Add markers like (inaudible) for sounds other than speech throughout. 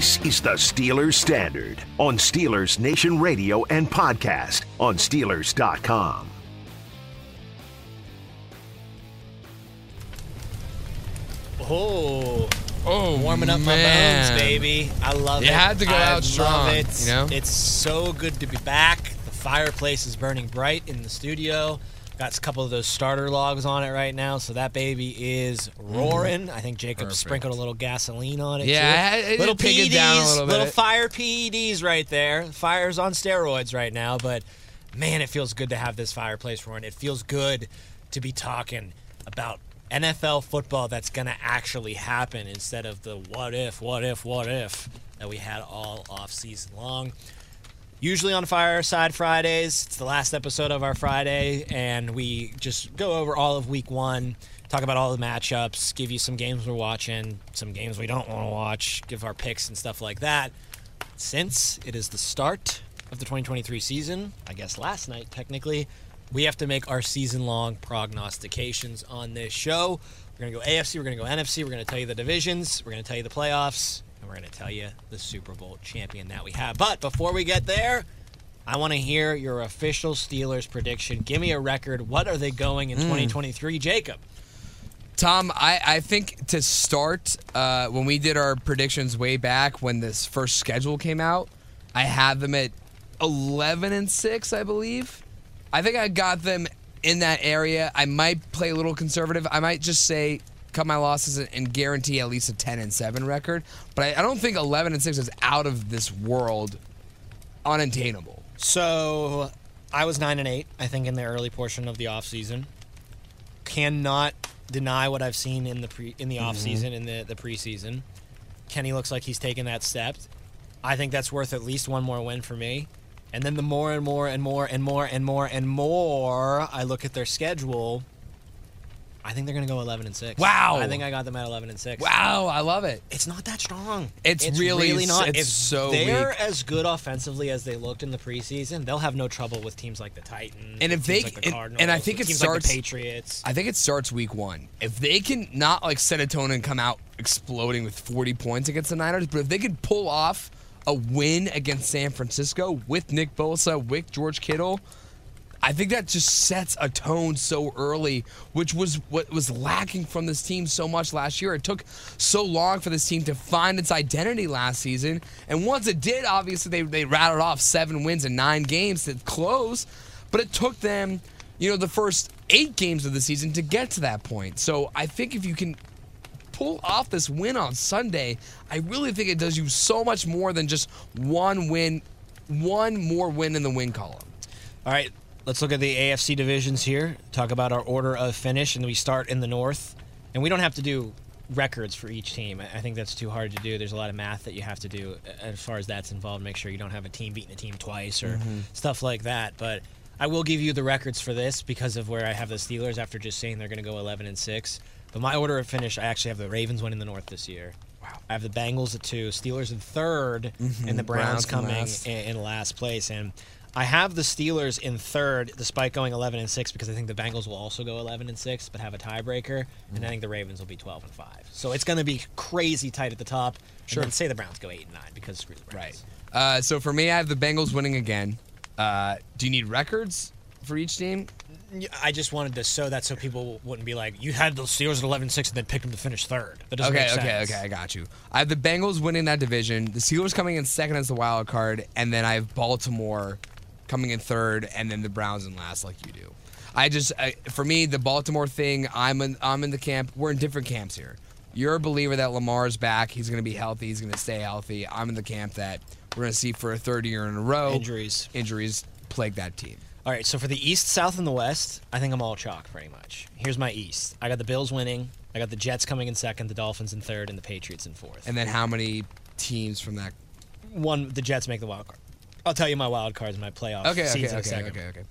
This is the Steelers Standard on Steelers Nation Radio and podcast on Steelers.com. Oh, Oh, warming up man. my bones, baby. I love You it. had to go I out love strong, It. you know? It's so good to be back. The fireplace is burning bright in the studio. Got a couple of those starter logs on it right now, so that baby is mm-hmm. roaring. I think Jacob Perfect. sprinkled a little gasoline on it. Yeah, too. I- I little PEDs, it down a little bit. fire PEDs right there. Fire's on steroids right now, but man, it feels good to have this fireplace roaring. It feels good to be talking about NFL football that's going to actually happen instead of the what if, what if, what if that we had all off season long. Usually on Fireside Fridays, it's the last episode of our Friday, and we just go over all of week one, talk about all the matchups, give you some games we're watching, some games we don't want to watch, give our picks and stuff like that. Since it is the start of the 2023 season, I guess last night technically, we have to make our season long prognostications on this show. We're going to go AFC, we're going to go NFC, we're going to tell you the divisions, we're going to tell you the playoffs, we're going to tell you the Super Bowl champion that we have. But before we get there, I want to hear your official Steelers prediction. Give me a record. What are they going in 2023, Jacob? Tom, I, I think to start, uh, when we did our predictions way back when this first schedule came out, I had them at 11 and 6, I believe. I think I got them in that area. I might play a little conservative. I might just say cut my losses and- guarantee at least a 10 and 7 record. But I, I don't think 11 and 6 is out of this world unattainable. So I was nine and eight, I think, in the early portion of the offseason. Cannot deny what I've seen in the pre in the offseason, mm-hmm. in the, the preseason. Kenny looks like he's taken that step. I think that's worth at least one more win for me. And then the more and more and more and more and more and more I look at their schedule, I think they're gonna go eleven and six. Wow. I think I got them at eleven and six. Wow, I love it. It's not that strong. It's really- not. it's if so they're weak. as good offensively as they looked in the preseason, they'll have no trouble with teams like the Titans. And if they- like the and- Cardinals, and I think it teams like the starts- Patriots. I think it starts week one. If they can not like set a tone and come out exploding with 40 points against the Niners, but if they could pull off a win against San Francisco with Nick Bosa, with George Kittle, I think that just sets a tone so early, which was what was lacking from this team so much last year. It took so long for this team to find its identity last season. And once it did, obviously they, they rattled off seven wins in nine games to close. But it took them, you know, the first eight games of the season to get to that point. So I think if you can pull off this win on Sunday, I really think it does you so much more than just one win, one more win in the win column. All right, let's look at the AFC divisions here. Talk about our order of finish, and we start in the North. And we don't have to do records for each team. I think that's too hard to do. There's a lot of math that you have to do uh, as far as that's involved. Make sure you don't have a team beating a team twice or mm-hmm. stuff like that. But I will give you the records for this because of where I have the Steelers after just saying they're going to go 11 and 6. But my order of finish, I actually have the Ravens winning the North this year. Wow. I have the Bengals at two, Steelers in 3rd mm-hmm. and the Browns, Browns in coming last. in, in last place. And I have the Steelers in third, despite going 11 and six, because I think the Bengals will also go 11 and six, but have a tiebreaker, and I think the Ravens will be 12 and five. So it's going to be crazy tight at the top. Sure. And then say the Browns go eight and nine because screw the Browns. Right. Uh, so for me, I have the Bengals winning again. Uh, do you need records for each team? I just wanted to show that so people wouldn't be like, you had the Steelers at 11 and six and then picked them to finish third. That doesn't Okay, make okay, sense. okay. I got you. I have the Bengals winning that division. The Steelers coming in second as the wild card, and then I have Baltimore coming in third, and then the Browns in last, like you do. I just, I, for me, the Baltimore thing. I'm in, I'm in the camp. We're in different camps here. You're a believer that Lamar's back. He's going to be healthy. He's going to stay healthy. I'm in the camp that we're going to see for a third year in a row. Injuries. Injuries plague that team. All right, so for the East, South, and the West, I think I'm all chalk pretty much. Here's my East. I got the Bills winning. I got the Jets coming in second, the Dolphins in third, and the Patriots in fourth. And then how many teams from that? one, the Jets make the wild card. I'll tell you my wild cards, my playoff Okay, okay, in a okay, second. okay, okay.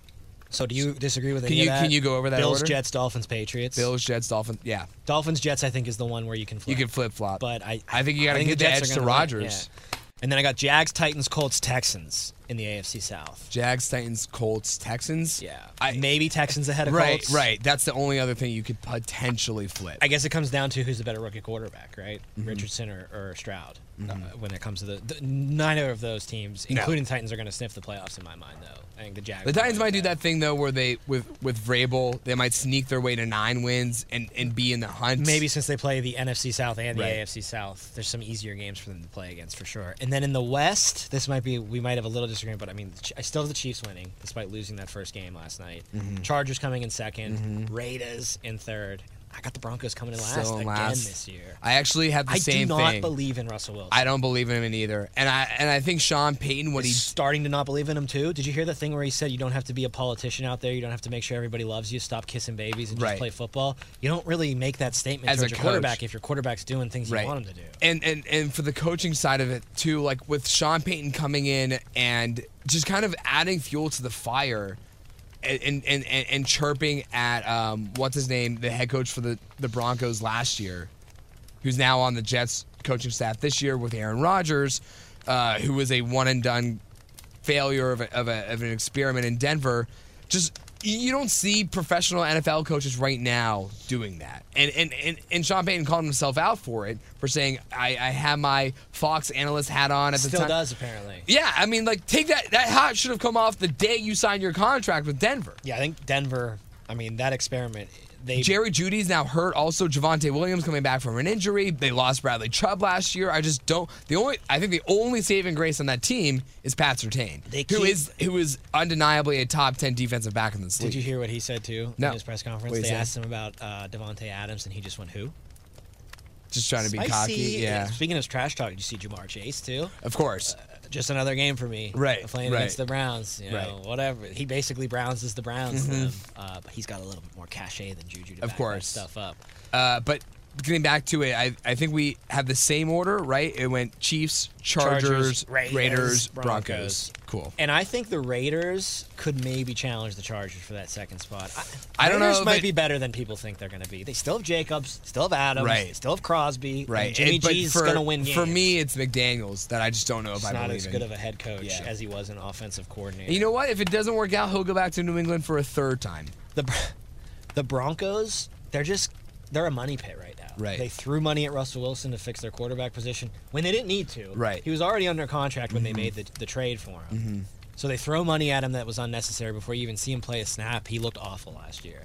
So do you disagree with Can any you- of that? can you go over that Bills, order? Jets, Dolphins, Patriots. Bills, Jets, Dolphins. Yeah, Dolphins, Jets. I think is the one where you can flip. you can flip flop. but I, I think you gotta give the Jets edge are to gonna win, Rodgers. yeah. And then I got Jags, Titans, Colts, Texans in the AFC South. Jags, Titans, Colts, Texans. Yeah, I, maybe Texans ahead of right, Colts. right. That's the only other thing you could potentially flip. I guess it comes down to who's the better rookie quarterback, right? Mm-hmm. Richardson or, or Stroud. Uh, when it comes to the, the neither of those teams, No. including Titans, are going to sniff the playoffs in my mind, though. I think the Jags. The Titans might do that thing though, where they with with Vrabel, they might sneak their way to nine wins and and be in the hunt. Maybe since they play the NFC South and the Right. AFC South, there's some easier games for them to play against for sure. And then in the West, this might be we might have a little but I mean, I still have the Chiefs winning despite losing that first game last night. Mm-hmm. Chargers coming in 2nd Raiders in third. I got the Broncos coming in last Still again last. this year. I actually have the I same thing. I do not believe in Russell Wilson. I don't believe in him either, and I and I think Sean Payton, what He's starting to not believe in him too. Did you hear the thing where he said you don't have to be a politician out there, you don't have to make sure everybody loves you, stop kissing babies and just Right. play football? You don't really make that statement As a quarterback if your quarterback's doing things Right. you want him to do. and and and for the coaching side of it too, like with Sean Payton coming in and just kind of adding fuel to the fire. And, and, and, and chirping at um, what's his name, the head coach for the, the Broncos last year, who's now on the Jets coaching staff this year with Aaron Rodgers, uh, who was a one and done failure of, a, of, a, of an experiment in Denver. Just you don't see professional NFL coaches right now doing that. And and, and, and Sean Payton called himself out for it for saying I, I have my Fox analyst hat on at the Still time. does apparently. Yeah, I mean like take that that hat should have come off the day you signed your contract with Denver. Yeah, I think Denver. I mean, that experiment. They Jerry Jeudy's now hurt. Also, Javonte Williams coming back from an injury. They lost Bradley Chubb last year. I just don't. The only I think the only saving grace on that team is Pat Surtain, They who keep- is who is undeniably a top ten defensive back in this league. Did you hear what he said too No. in his press conference? They say? asked him about uh, Davante Adams, and he just went, "Who?" Just trying to be Spicy. cocky. Yeah, Speaking of trash talk, did you see Ja'Marr Chase too? of course. Just another game for me. Right, Playing right. against the Browns. You know, Right. Whatever. He basically Browns is the Browns. Them. Uh, but he's got a little bit more cachet than Juju to Of course. stuff up. Uh, but getting back to it, I, I think we have the same order, right? It went Chiefs, Chargers, Chargers, Raiders, Raiders, Broncos. Broncos. Cool. And I think the Raiders could maybe challenge the Chargers for that second spot. I, I don't know Raiders if might it- be better than people think they're going to be. They still have Jacobs, still have Adams, Right. they still have Crosby. Right. Jimmy And- but G's for, going to win games. For me, it's McDaniels that I just don't know if He's I not as good of a head coach Yeah. as he was an offensive coordinator. And you know what? If it doesn't work out, he'll go back to New England for a third time. the the Broncos, they're just they're a money pit right now. Right. They threw money at Russell Wilson to fix their quarterback position when they didn't need to. Right. Mm-hmm. He was already under contract when they made the, the trade for him. So they throw money at him that was unnecessary before you even see him play a snap. He looked awful last year.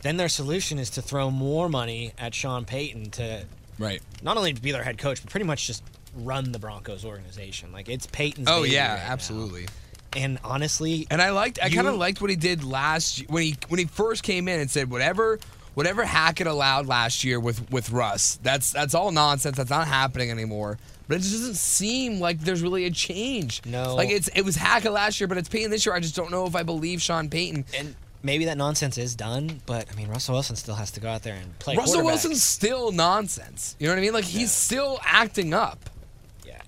Then their solution is to throw more money at Sean Payton to Right. not only be their head coach, but pretty much just run the Broncos organization. Like it's Payton's. Oh yeah, right now. absolutely. And honestly, And I liked. I kind of liked what he did last when he when he first came in and said whatever whatever Hackett allowed last year with with Russ. That's that's all nonsense. That's not happening anymore. But it just doesn't seem like there's really a change. No. Like it's it was Hackett last year, but it's Payton this year. I just don't know if I believe Sean Payton. and maybe that nonsense is done, but I mean Russell Wilson still has to go out there and play. Russell. Wilson's still nonsense. You know what I mean? Like he's still acting up.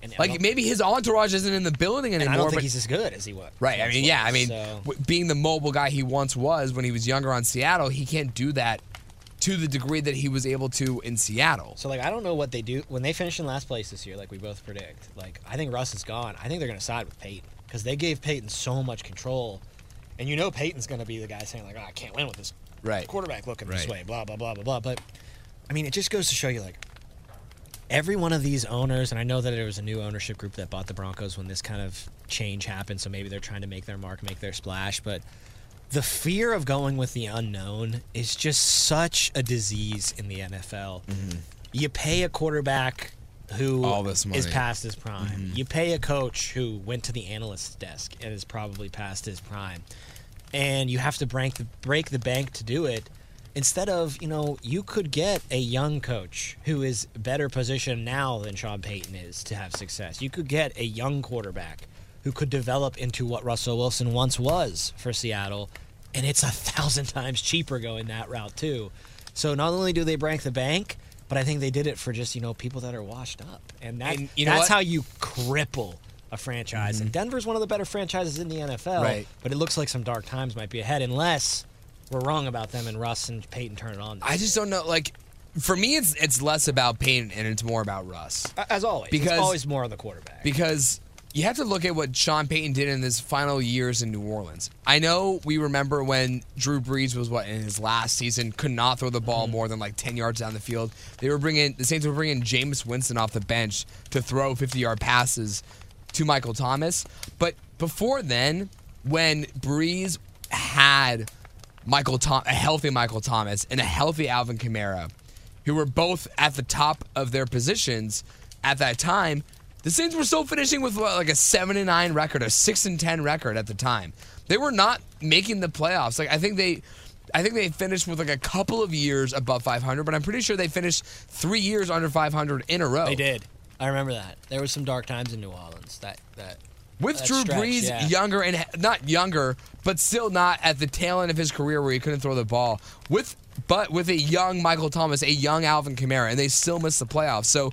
And Like maybe his entourage isn't in the building anymore. I don't think but he's as good as he was. Right. I mean, yeah. I mean, so- being the mobile guy he once was when he was younger on Seattle, he can't do that to the degree that he was able to in Seattle. So like I don't know what they do when they finish in last place this year, like we both predict. Like I think Russ is gone. I think they're gonna side with Payton because they gave Payton so much control, and you know Payton's gonna be the guy saying like, "Oh, I can't win with this Right. quarterback looking this way," blah blah blah blah blah. But I mean, it just goes to show you like every one of these owners, and I know that there was a new ownership group that bought the Broncos when this kind of change happened, so maybe they're trying to make their mark, make their splash, but the fear of going with the unknown is just such a disease in the NFL. You pay a quarterback who Mm-hmm. All this money. Mm-hmm. past his prime. You pay a coach who went to the analyst's desk and is probably past his prime. And you have to break the break the bank to do it. Instead of, you know, you could get a young coach who is better positioned now than Sean Payton is to have success. You could get a young quarterback who could develop into what Russell Wilson once was for Seattle, and it's a thousand (laughs) times cheaper going that route too. So not only do they break the bank, but I think they did it for just you know people that are washed up, and that And you know that's what? how you cripple a franchise. Mm-hmm. And Denver's one of the better franchises in the NFL, Right. but it looks like some dark times might be ahead unless we're wrong about them and Russ and Payton turn it on. I just don't know. Like, for me, it's it's less about Payton and it's more about Russ as always, Because- it's always more on the quarterback. because you have to look at what Sean Payton did in his final years in New Orleans. I know we remember when Drew Brees was what in his last season could not throw the ball Mm-hmm. more than like ten yards down the field. They were bringing the Saints were bringing Jameis Winston off the bench to throw fifty yard passes to Michael Thomas. But before then, when Brees had Michael Tom- a healthy Michael Thomas and a healthy Alvin Kamara, who were both at the top of their positions at that time. The Saints were still finishing with what, like a seven and nine record, a six and ten record at the time. They were not making the playoffs. Like I think they, I think they finished with like a couple of years above 500, but I'm pretty sure they finished three years under 500 in a row. They did. I remember that. There was some dark times in New Orleans. That that with Drew stretch, Brees yeah. younger and not younger, but still not at the tail end of his career where he couldn't throw the ball. With but with a young Michael Thomas, a young Alvin Kamara, and they still missed the playoffs. So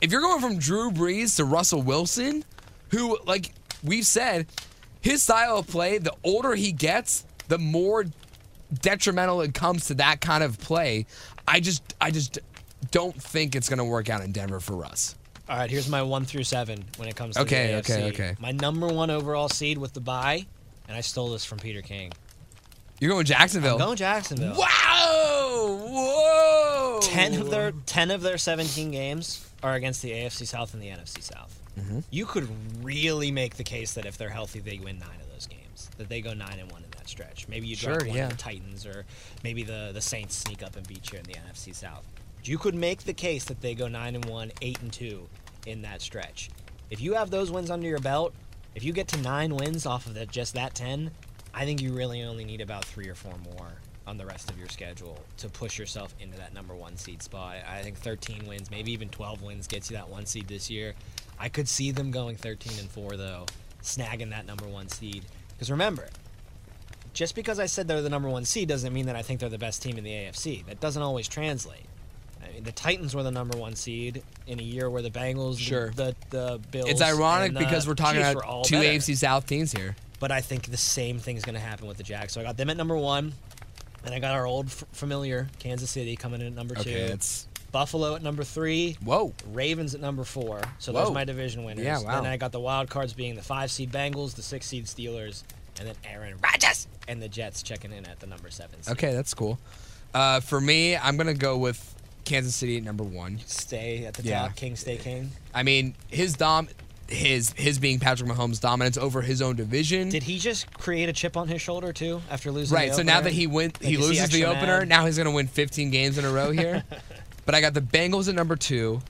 if you're going from Drew Brees to Russell Wilson, who like we've said, his style of play, the older he gets, the more detrimental it comes to that kind of play. I just I just don't think it's going to work out in Denver for Russ. All right, here's my one through seven when it comes to Okay, the okay, AFC. okay. My number one overall seed with the bye, and I stole this from Peter King. You're going Jacksonville. I'm going Jacksonville. Wow! Whoa! Ten of their ten of their seventeen games are against the AFC South and the NFC South. Mm-hmm. You could really make the case that if they're healthy, they win nine of those games. That they go nine and one in that stretch. Maybe you drop Sure, one yeah. to the Titans, or maybe the the Saints sneak up and beat you in the NFC South. You could make the case that they go nine and one, eight and two in that stretch. If you have those wins under your belt, if you get to nine wins off of just that ten, I think you really only need about three or four more on the rest of your schedule to push yourself into that number one seed spot. I think 13 wins, maybe even 12 wins, gets you that one seed this year. I could see them going 13 and four though, snagging that number one seed. Because remember, just because I said they're the number one seed doesn't mean that I think they're the best team in the AFC. That doesn't always translate. I mean, the Titans were the number one seed in a year where the Bengals, the- Sure. the, the Bills. It's ironic and the because we're talking Chiefs about two better. AFC South teams here. But I think the same thing is going to happen with the Jags. So I got them at number one, and I got our old f- familiar Kansas City coming in at number Okay, two. it's Buffalo at number three. whoa. Ravens at number four. So Whoa. those are my division winners. Yeah, wow. Then I got the wild cards being the five seed Bengals, the six seed Steelers, and then Aaron Rodgers and the Jets checking in at the number seven seed. Okay, that's cool. Uh, for me, I'm gonna go with Kansas City at number one. Stay at the Yeah. top. King, stay uh, king. I mean, his dom, his his being Patrick Mahomes' dominance over his own division. Did he just create a chip on his shoulder too after losing? right. So now that he win, he loses the opener. mad? Now he's gonna win 15 games in a row here. (laughs) but I got the Bengals at number two.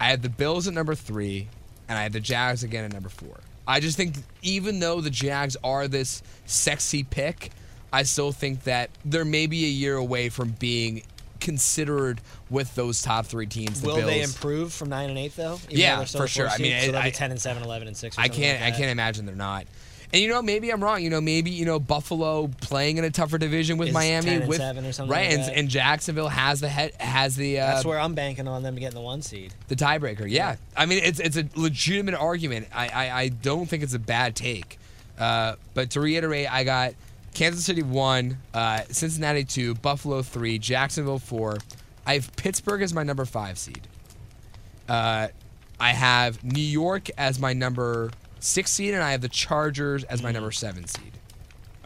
I had the Bills at number three, and I had the Jags again at number four. I just think even though the Jags are this sexy pick, I still think that they're maybe a year away from being considered with those top three teams. The Will Bills. they improve from nine and eight though? Even Yeah, though they're still for sure. I mean, so it- be I- ten and seven, 11 and six. Or I can't. like I can't imagine they're not. And you know, maybe I'm wrong. You know, maybe you know Buffalo playing in a tougher division with Is Miami 10 and with 7 or something right, like and, and Jacksonville has the head has the uh, That's where I'm banking on them to get the one seed. the tiebreaker. Yeah, I mean it's it's a legitimate argument. I I, I don't think it's a bad take. Uh, but to reiterate, I got Kansas City one, uh, Cincinnati two, Buffalo three, Jacksonville four. I have Pittsburgh as my number five seed. Uh, I have New York as my number six seed, and I have the Chargers as my number seven seed.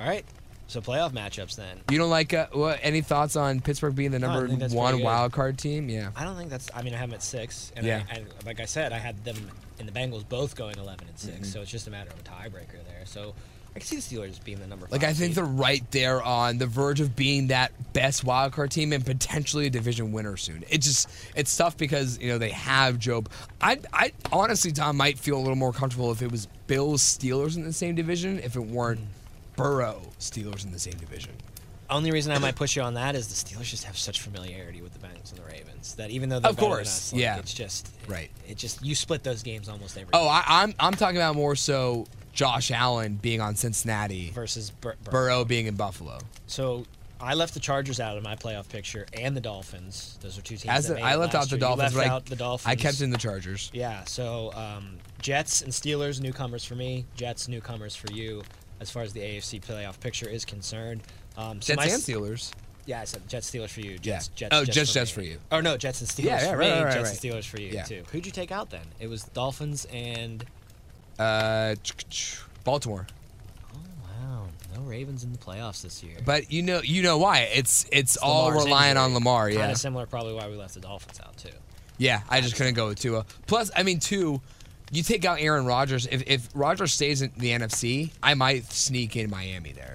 All right. So playoff matchups then. You don't like uh, what? Any thoughts on Pittsburgh being the No, I number think that's one pretty good. wild card team? Yeah. I don't think that's. I mean, I have them at six, and, Yeah. I, and like I said, I had them in the Bengals both going eleven and 6 Mm-hmm. So it's just a matter of a tiebreaker there. So I can see the Steelers being the number. Like I think seed. they're right there on the verge of being that best wild card team and potentially a division winner soon. It just it's tough because you know they have Joe. I I honestly Tom might feel a little more comfortable if it was Bills Steelers in the same division if it weren't Mm. Burrow Steelers in the same division. Only reason I might push you on that is the Steelers just have such familiarity with the Bengals and the Ravens that even though they're Of course, us, like, yeah. it's just Right. It just you split those games almost every. Oh, I, I'm I'm talking about more so Josh Allen being on Cincinnati, versus Bur- Burrow. Burrow being in Buffalo. So I left the Chargers out of my playoff picture and the Dolphins. Those are two teams. As that a, I left out the year. Dolphins. left but I- out the Dolphins. I kept in the Chargers. Yeah. So um, Jets and Steelers newcomers for me. Jets newcomers for you. As far as the AFC playoff picture is concerned. Um, so Jets my and Steelers. Yeah, I said Jets Steelers for you. Yeah. Jets, Jets, Oh, Jets, just for Jets me. for you. Oh no, Jets and Steelers Yeah, yeah, for right, me. right, right, Jets and Steelers for you Yeah. too. Who'd you take out then? It was Dolphins and Uh, Baltimore. oh wow, no Ravens in the playoffs this year. But you know, you know why? It's it's, all Lamar's relying on. Lamar. Yeah, Kind of similar, probably why we left the Dolphins out too. yeah. I just couldn't go with Tua. Plus, I mean, two. You take out Aaron Rodgers. If if Rodgers stays in the NFC, I might sneak in Miami there,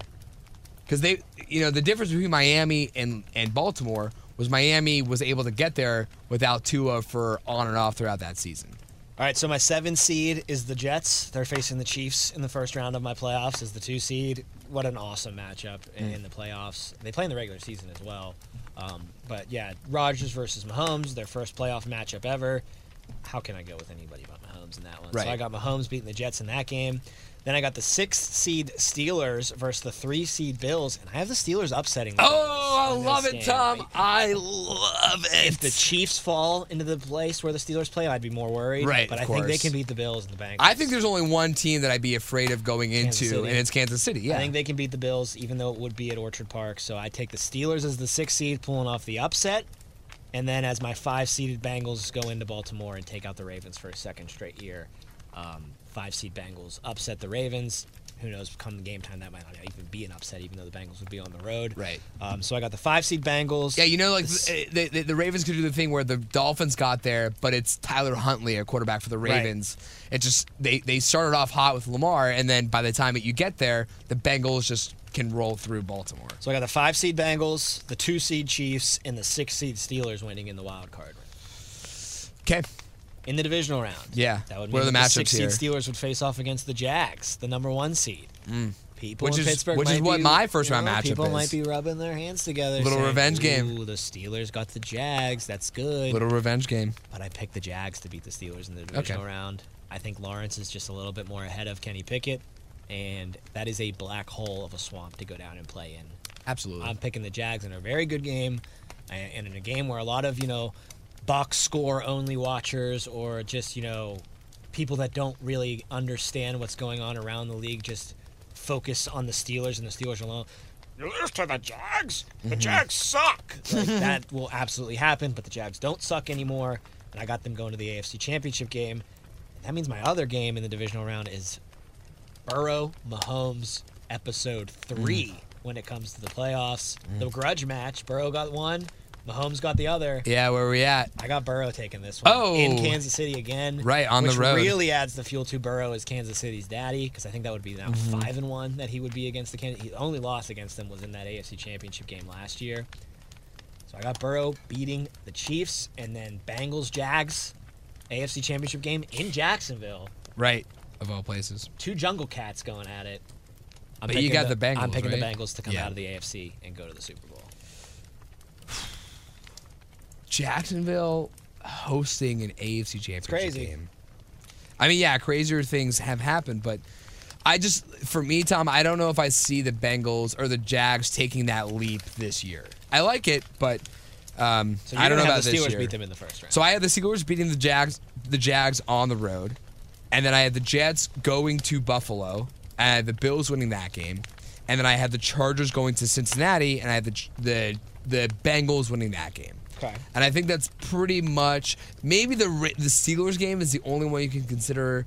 because they, you know, the difference between Miami and and Baltimore was Miami was able to get there without Tua for on and off throughout that season. All right, so my seven seed is the Jets. They're facing the Chiefs in the first round of my playoffs as the two seed. What an awesome matchup in, in the playoffs. They play in the regular season as well. Um, but yeah, Rodgers versus Mahomes, their first playoff matchup ever. How can I go with anybody but Mahomes in that one? Right. So I got Mahomes beating the Jets in that game. Then I got the six seed Steelers versus the three seed Bills, and I have the Steelers upsetting. The Oh, Bills I love it, game. Tom. I love it. If the Chiefs fall into the place where the Steelers play, I'd be more worried. Right, but I think they can beat the Bills and the Bengals. I think there's only one team that I'd be afraid of going Kansas into, City. and it's Kansas City. Yeah, I think they can beat the Bills, even though it would be at Orchard Park. So I take the Steelers as the six seed, pulling off the upset, and then as my five seeded Bengals go into Baltimore and take out the Ravens for a second straight year. Um, five seed Bengals upset the Ravens. Who knows? Come game time, that might not even be an upset, even though the Bengals would be on the road. Right. Um, so I got the five seed Bengals. Yeah, you know, like the, the, the, the Ravens could do the thing where the Dolphins got there, but it's Tyler Huntley, a quarterback for the Right. Ravens. It just they they started off hot with Lamar, and then by the time that you get there, the Bengals just can roll through Baltimore. So I got the five seed Bengals, the two seed Chiefs, and the six seed Steelers winning in the wild card Okay. In the divisional round. Yeah. That would What mean are the that six seed Steelers would face off against the Jags, the number one seed. Mm. People Which in is- Pittsburgh, which is what be- my first you round know, matchup People is. might be rubbing their hands together. Little saying, revenge game. Ooh, the Steelers got the Jags. That's good. Little revenge game. But I picked the Jags to beat the Steelers in the divisional round. I think Lawrence is just a little bit more ahead of Kenny Pickett, and that is a black hole of a swamp to go down and play in. Absolutely. I'm picking the Jags in a very good game, and in a game where a lot of you know, box score only watchers or just you know, people that don't really understand what's going on around the league just focus on the Steelers and the Steelers alone. You lose to the Jags. The mm-hmm. Jags suck. Like, that (laughs) will absolutely happen, but the Jags don't suck anymore, and I got them going to the AFC Championship game. That means my other game in the divisional round is Burrow Mahomes episode 3 mm. when it comes to the playoffs. The mm. grudge match. Burrow got one, Mahomes got the other. yeah, where are we at? I got Burrow taking this one Oh. in Kansas City again. Right, on the which road. really adds the fuel to Burrow as Kansas City's daddy because I think that would be now Mm-hmm. five and one that he would be against the Kansas. He only loss against them was in that AFC Championship game last year. So I got Burrow beating the Chiefs and then Bengals Jags AFC Championship game in Jacksonville. Right. Of all places. Two Jungle Cats going at it. I'm But you picking got the Bengals, I'm picking the? Bengals to come Yeah. out of the AFC and go to the Super Bowl. Jacksonville hosting an AFC championship crazy. game. I mean, yeah, crazier things have happened, but I just, for me, Tom, I don't know if I see the Bengals or the Jags taking that leap this year. I like it, but um, So I don't know about the this Steelers year. beat them in the first round. So I had the Steelers beating the Jags, the Jags on the road, and then I had the Jets going to Buffalo, and I had the Bills winning that game, and then I had the Chargers going to Cincinnati, and I had the the the Bengals winning that game. Okay. And I think that's pretty much maybe the the Steelers game is the only one you can consider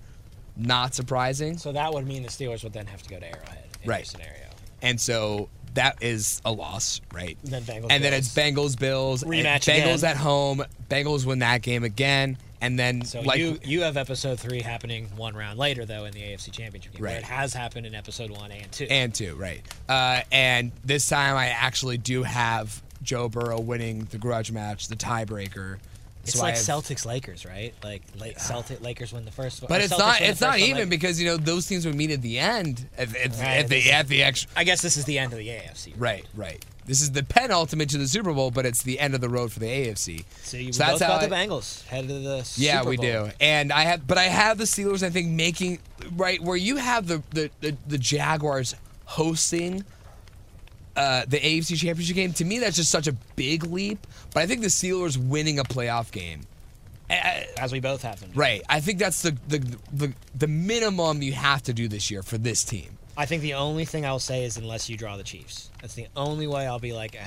not surprising. So that would mean the Steelers would then have to go to Arrowhead in Right. scenario. And so that is a loss, right? Then Bengals, and then it's Bengals Bills Rematch Bengals again. at home. Bengals win that game again, and then So like you you have episode three happening one round later though in the AFC Championship game. Right. It has happened in episode one and two. and two, right? Uh, and this time I actually do have Joe Burrow winning the grudge match, the tiebreaker. it's So like have- Celtics Lakers, right? Like like Celtic Lakers win the first one. But it's Celtics not. It's not even like- because you know those teams would meet at the end at, at, Right, at the at the extra. I guess this is the end of the AFC. Right, right. This is the penultimate to the Super Bowl, but it's the end of the road for the AFC. See, we So that's both got the Bengals headed to the Yeah, we Bowl. do. And I have, but I have the Steelers. I think making right where you have the the the, the Jaguars hosting uh, the AFC Championship game. To me, that's just such a big leap. But I think the Steelers winning a playoff game. I- As we both have them. Right. I think that's the, the the the minimum you have to do this year for this team. I think the only thing I'll say is unless you draw the Chiefs. That's the only way I'll be like, eh,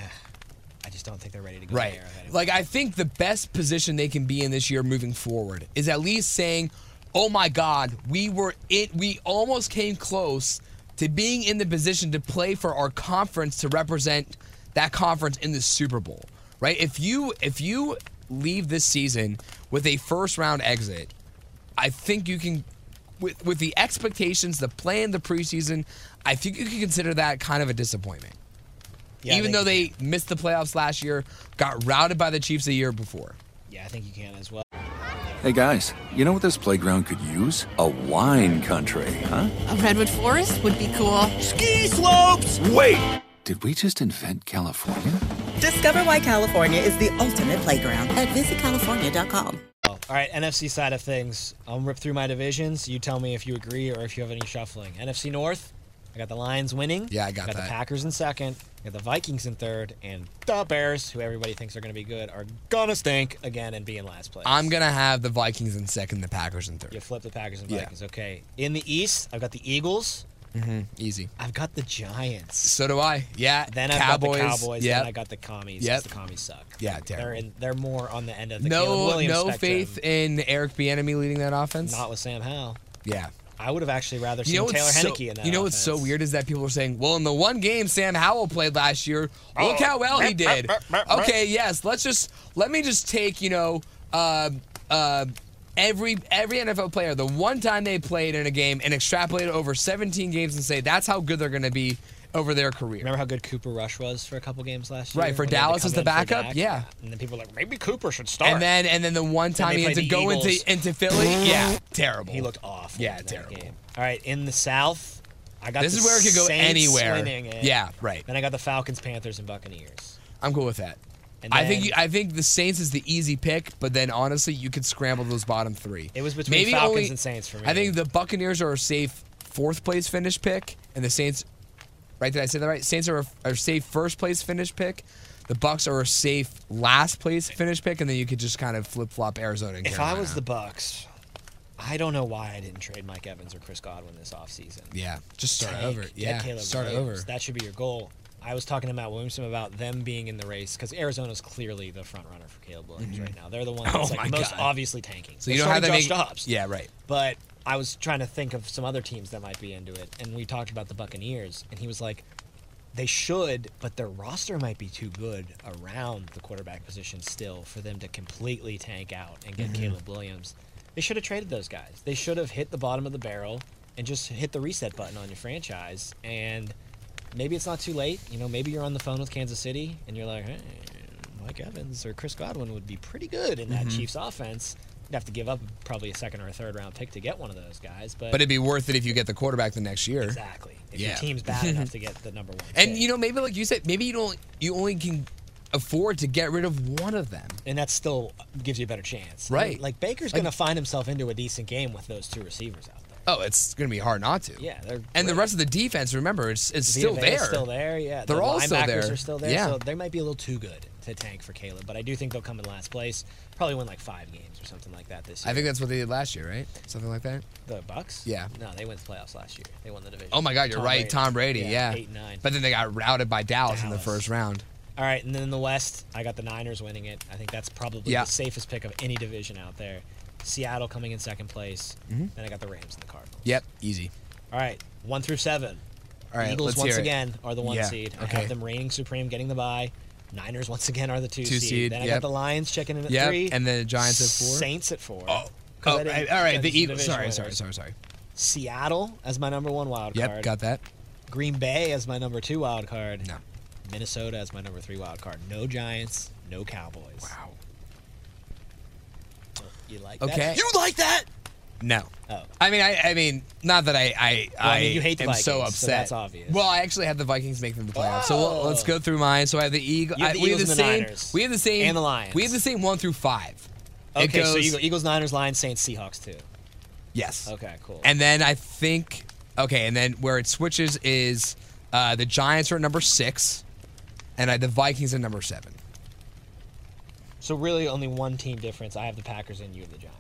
I just don't think they're ready to go Right. Like I think the best position they can be in this year moving forward is at least saying, "Oh my God, we were it. We almost came close to being in the position to play for our conference to represent that conference in the Super Bowl." Right? If you if you leave this season with a first round exit, I think you can with with the expectations, the plan, the preseason. I think you can consider that kind of a disappointment. Yeah, Even though they missed the playoffs last year, got routed by the Chiefs the year before. yeah, I think you can as well. Hey guys, you know what this playground could use? A wine country, huh? A redwood forest would be cool. Ski slopes! Wait! Did we just invent California? Discover why California is the ultimate playground at visitcalifornia.com. All right, NFC side of things. I'll rip through my divisions. You tell me if you agree or if you have any shuffling. NFC North, I got the Lions winning. Yeah, I got the that. Packers in second. The Vikings in third, and the Bears, who everybody thinks are going to be good, are gonna stink again and be in last place. I'm gonna have the Vikings in second, the Packers in third. You flip the Packers and Yeah. Vikings. Okay. In the East, I've got the Eagles. Mm-hmm, easy. I've got the Giants. So do I. Yeah. Then I've Cowboys. got the Cowboys. Yeah. Then I got the commies. 'cause Yep. The commies suck. Yeah, They're in. They're more on the end of the Caleb No, Williams no spectrum, faith in Eric Bieniemy leading that offense. Not with Sam Howell. yeah. I would have actually rather seen You know Taylor so, Heinicke in that. You know what's so weird is that people are saying, "Well, in the one game Sam Howell played last year, look Oh. how well he did." Okay, yes. Let's just let me just take you know uh, uh, every every NFL player the one time they played in a game and extrapolate it over 17 games and say that's how good they're going to be over their career. Remember how good Cooper Rush was for a couple games last year? Right, for when he had to Dallas as the backup? Dak? Yeah. And then people were like, maybe Cooper should start. And then and then the one time he had to go Eagles. into into Philly, yeah, (gasps) terrible. he looked off. Yeah, in that terrible. Game. All right, in the South, I got This the is where it could go Saints anywhere. Yeah, right. Then I got the Falcons, Panthers, and Buccaneers. I'm cool with that. And I think you, I think the Saints is the easy pick, but then honestly, you could scramble those bottom three. It was between Falcons and Saints for me. I think the Buccaneers are a safe fourth place finish pick, and the Saints. Right? Did I say that right? Saints are a, are safe first place finish pick. The Bucks are a safe last place finish pick, and then you could just kind of flip flop Arizona. And If I was the Bucks, I don't know why I didn't trade Mike Evans or Chris Godwin this offseason. yeah, just start tank, over. get Yeah, Caleb start Williams. over. That should be your goal. I was talking to Matt Williamson about them being in the race because Arizona's clearly the front runner for Caleb Williams mm-hmm. right now. They're the (laughs) one oh that's Oh like most God. obviously tanking. So you don't have that make. Dobbs. Yeah, right. But I was trying to think of some other teams that might be into it, and we talked about the Buccaneers, and he was like, they should, but their roster might be too good around the quarterback position still for them to completely tank out and Mm-hmm. get Caleb Williams. They should have traded those guys. They should have hit the bottom of the barrel and just hit the reset button on your franchise. And maybe it's not too late. You know, maybe you're on the phone with Kansas City and you're like, hey, Mike Evans or Chris Godwin would be pretty good in Mm-hmm. that Chiefs offense. You'd have to give up probably a second or a third round pick to get one of those guys. But, But it'd be worth it if you get the quarterback the next year. exactly. If your Yeah. team's bad enough to get the (laughs) number one. And pick. you know, maybe like you said, maybe you don't. You only can afford to get rid of one of them. and that still gives you a better chance. Right. Like Baker's Like- going to find himself into a decent game with those two receivers out there. Oh, it's gonna be hard not to. Yeah, they're And the great. rest of the defense, remember, it's it's still there. Still there, yeah. They're the all still linebackers there. are still there, Yeah. so they might be a little too good to tank for Caleb. But I do think they'll come in last place. Probably win like five games or something like that this year. I think that's what they did last year, right? Something like that. the Bucks. Yeah. No, they went to the playoffs last year. They won the division. Oh my God, you're Tom right. Brady. Tom Brady, yeah. eight and nine. But then they got routed by Dallas, in the first round. All right, and then in the West, I got the Niners winning it. I think that's probably Yeah. the safest pick of any division out there. Seattle coming in second place. Mm-hmm. Then I got the Rams and the Cardinals. Yep, easy. All right, one through seven. All right, Eagles once again are the one Yeah, seed. I have them reigning supreme, getting the bye. Niners once again are the two, Two seed, Then I got the Lions checking in at Yep, three. and then the Giants at four. Saints at four. Oh, oh all right. The Eagles. Sorry, sorry, sorry, sorry. Seattle as my number one wild card. Yep, got that. Green Bay as my number two wild card. No. Minnesota as my number three wild card. No Giants, no Cowboys. Wow. You like Okay. that? You like that? No. Oh. I mean, I, I mean, not that I, I, Well, I mean, you hate the am so Vikings, so upset. that's obvious. Well, I actually had the Vikings making the playoffs. So we'll, let's Oh. go through mine. So I have the Eagle. You have I- the we have the and the same. Niners. We have the same. And the Lions. We have the same one through five. Okay, so goes- Eagle, Eagles, Niners, Lions, Saints, Seahawks too. Yes. Okay, cool. And then I think okay, and then where it switches is uh, the Giants are at number six, and I, the Vikings are number seven. so really, only one team difference. I have the Packers and you have the Giants.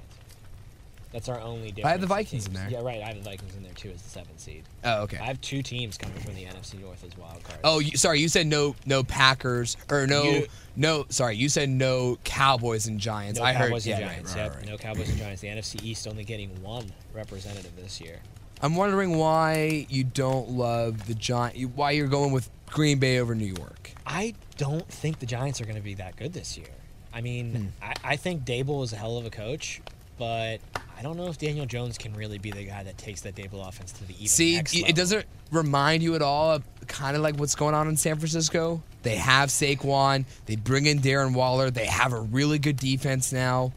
That's our only difference. I have the in Vikings in there. Yeah, right. I have the Vikings in there too as the seventh seed. Oh, okay. I have two teams coming from the NFC North as wild cards. Oh, you, sorry. You said no, no Packers or no, You- no. Sorry, you said no Cowboys and Giants. no I heard. Cowboys yeah, and right, Giants. right, yep, right. no Cowboys and Giants. The NFC East only getting one representative this year. I'm wondering why you don't love the Giant. Why you're going with Green Bay over New York? I don't think the Giants are going to be that good this year. I mean, Hmm. I, I think Daboll is a hell of a coach, but I don't know if Daniel Jones can really be the guy that takes that Daboll offense to the even See, it doesn't remind you at all of kind of like what's going on in San Francisco. They have Saquon. They bring in Darren Waller. They have a really good defense now.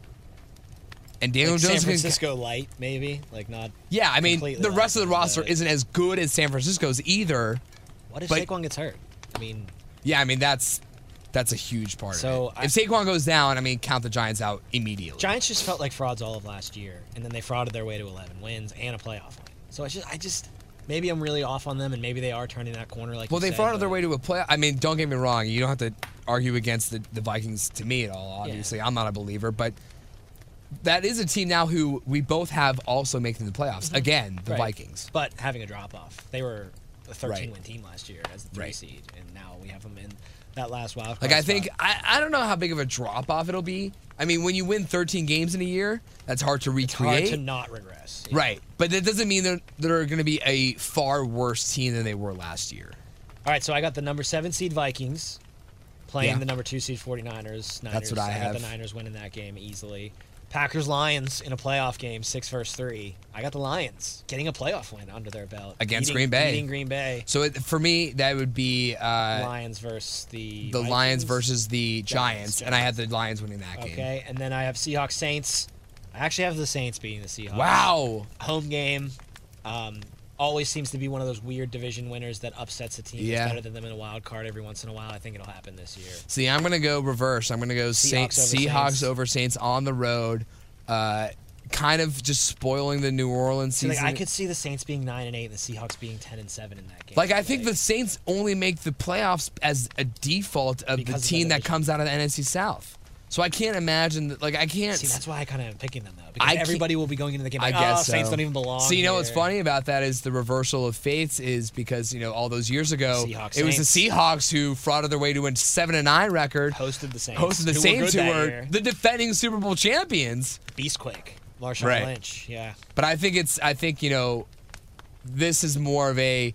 And Daniel like San Jones can. Francisco light, maybe like not. Yeah, I mean, the rest of the roster but isn't as good as San Francisco's either. What if but- Saquon gets hurt? I mean, Yeah, I mean that's that's a huge part So of it. I- if Saquon goes down, I mean, count the Giants out immediately. Giants just felt like frauds all of last year, and then they frauded their way to 11 wins and a playoff win. So I just, I just, maybe I'm really off on them, and maybe they are turning that corner. Like well, they said, frauded their way to a play. I mean, don't get me wrong. You don't have to argue against the, the Vikings to me at all. Obviously, I'm not a believer, but that is a team now who we both have also making the playoffs. Again, the Mm-hmm. Right. Vikings. but having a drop off. They were a 13 Right. win team last year as the three Right. seed, and now we have them in that last wild. Like I think spot. I, I don't know how big of a drop off it'll be. I mean, when you win 13 games in a year, that's hard to it's hard recreate. to not regress. Yeah. Right, but that doesn't mean that they're going to be a far worse team than they were last year. All right, so I got the number seven seed Vikings playing Yeah. the number two seed 49ers. Niners. That's what I the have. Niners winning that game easily. Packers Lions in a playoff game, six versus three. I got the Lions getting a playoff win under their belt Against Beating- Green Bay. Beating Green Bay. So it, for me, that would be uh, Lions versus the the Lions versus the Giants, Giants, and I had the Lions winning that game. Okay, and then I have Seahawks Saints. I actually have the Saints beating the Seahawks. Wow. Home game. Um, always seems to be one of those weird division winners that upsets a team Yeah. that's better than them in a wild card every once in a while. I think it'll happen this year. See, I'm gonna go reverse. I'm gonna go Saints, Seahawks over Seahawks Saints. over Saints on the road. Uh, kind of just spoiling the New Orleans season. like, I could see the Saints being nine and eight, and the Seahawks being ten and seven in that game. Like I think the Saints only make the playoffs as a default of the Because of team that comes out of the NFC South. So I can't imagine that. Like I can't. See, that's why I kind of am picking them though, because I everybody will be going into the game. I Like, guess oh, Saints don't even belong. So you know what's funny about that is the reversal of fates is because you know all those years ago Seahawks it was the Seahawks who frauded their way to a seven and nine record, Hosted the Saints. hosted the who Saints were who were year. the defending Super Bowl champions. Beastquake, Marshawn Right. Lynch. Yeah. But I think it's I think you know this is more of a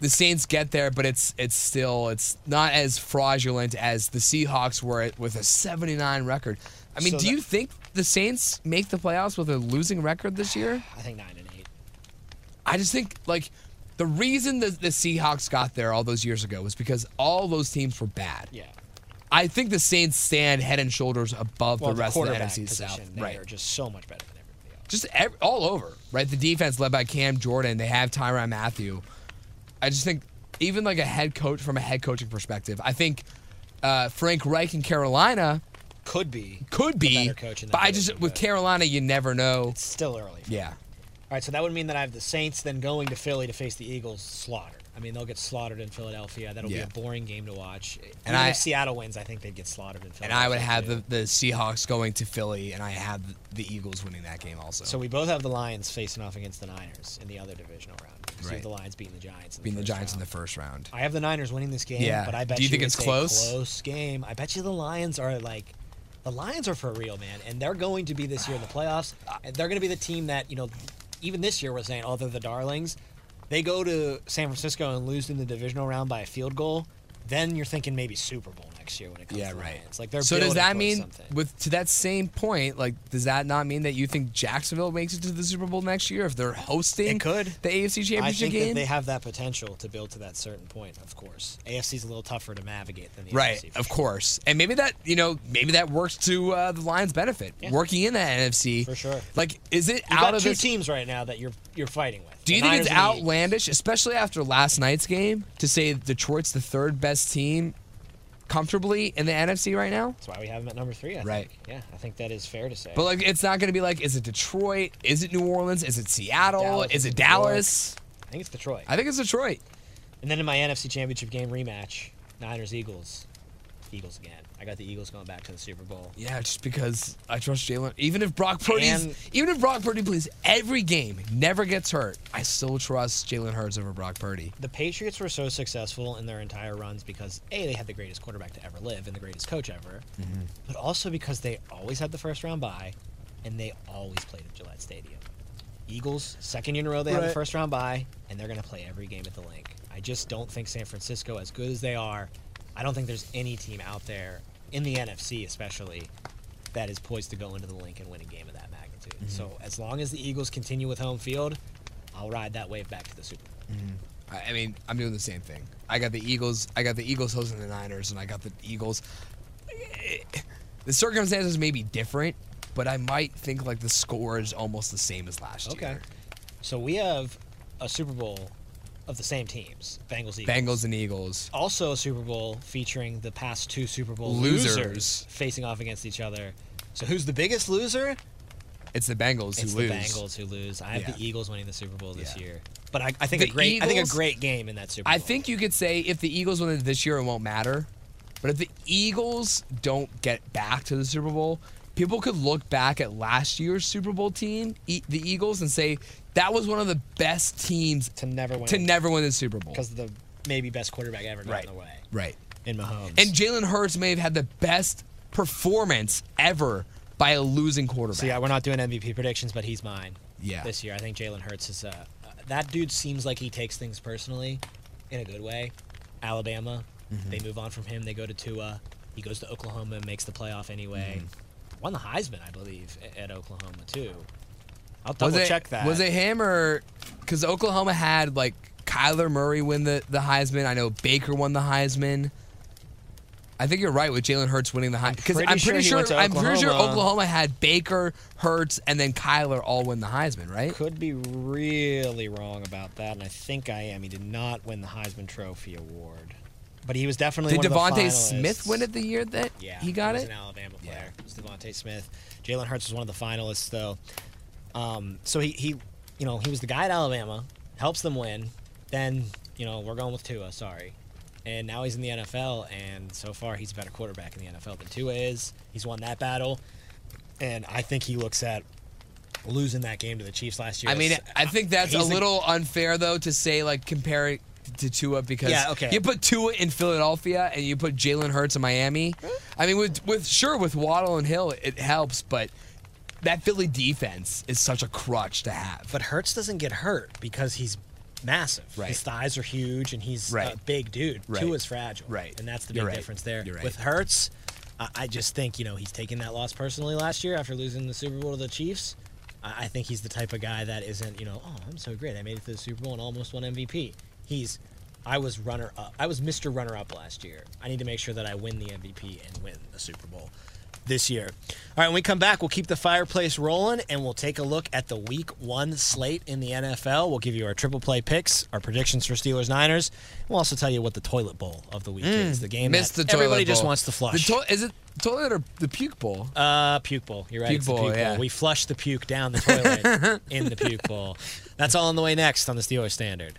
the Saints get there, but it's it's still it's not as fraudulent as the Seahawks were with a 79 record. I mean, So do that- you think the Saints make the playoffs with a losing record this year? I think nine and eight. I just think like the reason the, the Seahawks got there all those years ago was because all those teams were bad. Yeah. I think the Saints stand head and shoulders above Well, the rest of the NFC South. they Right. are just so much better than everybody else. just ev all over, right? The defense led by Cam Jordan. They have Tyrann Mathieu. I just think even like a head coach from a head coaching perspective, I think uh, Frank Reich in Carolina Could be. could be, coach but I just with Carolina, you never know. It's still early. Yeah, All right, so that would mean that I have the Saints then going to Philly to face the Eagles slaughtered. I mean, they'll get slaughtered in Philadelphia. That'll Yeah. be a boring game to watch. And Even I- if Seattle wins, I think they'd get slaughtered in Philadelphia. and I would have too. the, the Seahawks going to Philly, and I have the Eagles winning that game also. So we both have the Lions facing off against the Niners in the other divisional round. So you have Right. the Lions beating the Giants. In beating the, the first Giants in round. the first round. I have the Niners winning this game, Yeah. but I bet Do you think it's it's a close? close game. I bet you the Lions are like the Lions are for real, man, and they're going to be this year in the playoffs. They're going to be the team that you know, even this year we're saying, oh, they're the darlings. They go to San Francisco and lose in the divisional round by a field goal. Then you're thinking maybe Super Bowl next year when it comes Yeah, to right. It's like they're so does that mean something. with to that same point like does that not mean that you think Jacksonville makes it to the Super Bowl next year if they're hosting It could. the AFC Championship I think game? that they have that potential to build to that certain point. Of course, AFC's a little tougher to navigate than the Right, of sure. course, and maybe that you know maybe that works to uh, the Lions' benefit. Yeah. Working in that NFC For sure. Like, is it You've out of two this? teams right now that you're you're fighting with. Do The you think Niners it's the outlandish, especially after last night's game, to say Detroit's the third best team comfortably in the NFC right now? That's why we have them at number three. I Right. Think. Yeah, I think that is fair to say. But like, it's not going to be like, is it Detroit? Is it New Orleans? Is it Seattle? Dallas, is it? Dallas? I think it's Detroit. I think it's Detroit. And then in my NFC Championship game rematch, Niners Eagles, Eagles again. I got the Eagles going back to the Super Bowl. Yeah, just because I trust Jalen. Even if Brock Purdy, even if Brock Purdy plays every game, never gets hurt, I still trust Jalen Hurts over Brock Purdy. The Patriots were so successful in their entire runs because a they had the greatest quarterback to ever live and the greatest coach ever, Mm-hmm. but also because they always had the first round bye, and they always played at Gillette Stadium. Eagles second year in a row they have the first round bye, and they're going to play every game at the Linc. I just don't think San Francisco, as good as they are, I don't think there's any team out there in the NFC especially that is poised to go into the Linc and win a game of that magnitude. Mm-hmm. So as long as the Eagles continue with home field, I'll ride that wave back to the Super Bowl. I I mean, I'm doing the same thing. I got the Eagles. I got the Eagles hosting the Niners, and I got the Eagles. The circumstances may be different, but I might think like the score is almost the same as last Okay. year. Okay. So we have a Super Bowl of the same teams, Bengals, Eagles. Bengals and Eagles. Also a Super Bowl featuring the past two Super Bowl Losers. losers, facing off against each other. So who's the biggest loser? It's the Bengals it's who lose. It's the Bengals who lose. I have Yeah. the Eagles winning the Super Bowl this Yeah. year. But I, I think The a great I think a great game in that Super Bowl. I think you could say if the Eagles win it this year, it won't matter. But if the Eagles don't get back to the Super Bowl, people could look back at last year's Super Bowl team, e- the Eagles, and say that was one of the best teams to never win to never win the Super Bowl. because the maybe best quarterback ever got Right. in the way Right. in Mahomes. And Jalen Hurts may have had the best performance ever by a losing quarterback. So yeah, we're not doing MVP predictions, but he's mine. Yeah. This year, I think Jalen Hurts is. Uh, uh, that dude seems like he takes things personally, in a good way. Alabama, Mm-hmm. they move on from him. They go to Tua. He goes to Oklahoma and makes the playoff anyway. Mm-hmm. Won the Heisman, I believe, a- at Oklahoma too. I'll double it, check that. Was it him or because Oklahoma had like Kyler Murray win the, the Heisman? I know Baker won the Heisman. I think you're right with Jalen Hurts winning the Heisman because I'm pretty sure sure, I'm pretty sure Oklahoma. Oklahoma had Baker, Hurts, and then Kyler all win the Heisman, right? Could be really wrong about that, and I think I am. He did not win the Heisman Trophy award, but he was definitely Did one of the DeVonta finalists. Smith win it the year that Yeah, he got was it? an Alabama player. It was DeVonta Smith. Jalen Hurts was one of the finalists, though. Um, so he, he, you know, he was the guy at Alabama, helps them win. Then, you know, we're going with Tua. Sorry, and now he's in the NFL, and so far he's a better quarterback in the NFL than Tua is. He's won that battle, and I think he looks at losing that game to the Chiefs last year. I mean, I think that's a little unfair though to say like compare to Tua because Yeah, okay. you put Tua in Philadelphia and you put Jalen Hurts in Miami. I mean, with with sure with Waddle and Hill it helps, but that Philly defense is such a crutch to have. But Hurts doesn't get hurt because he's massive. Right. His thighs are huge and he's Right. a big dude. Right. Tua's fragile. Right. And that's the big difference there. With Hurts, I I just think, you know, he's taking that loss personally last year after losing the Super Bowl to the Chiefs. I I think he's the type of guy that isn't, you know, oh, I'm so great. I made it to the Super Bowl and almost won MVP. He's, I was runner up. I was Mr. Runner up last year. I need to make sure that I win the MVP and win the Super Bowl this year. All right, when we come back, we'll keep the fireplace rolling and we'll take a look at the week one slate in the NFL. We'll give you our triple play picks, our predictions for Steelers Niners. We'll also tell you what the toilet bowl of the week is. The game Missed that the toilet everybody just wants to flush. The to- is it toilet or the puke bowl? uh, puke bowl. You're right. Puke bowl, puke yeah. bowl. We flush the puke down the toilet (laughs) in the puke bowl. That's all on the way next on the Steelers Standard.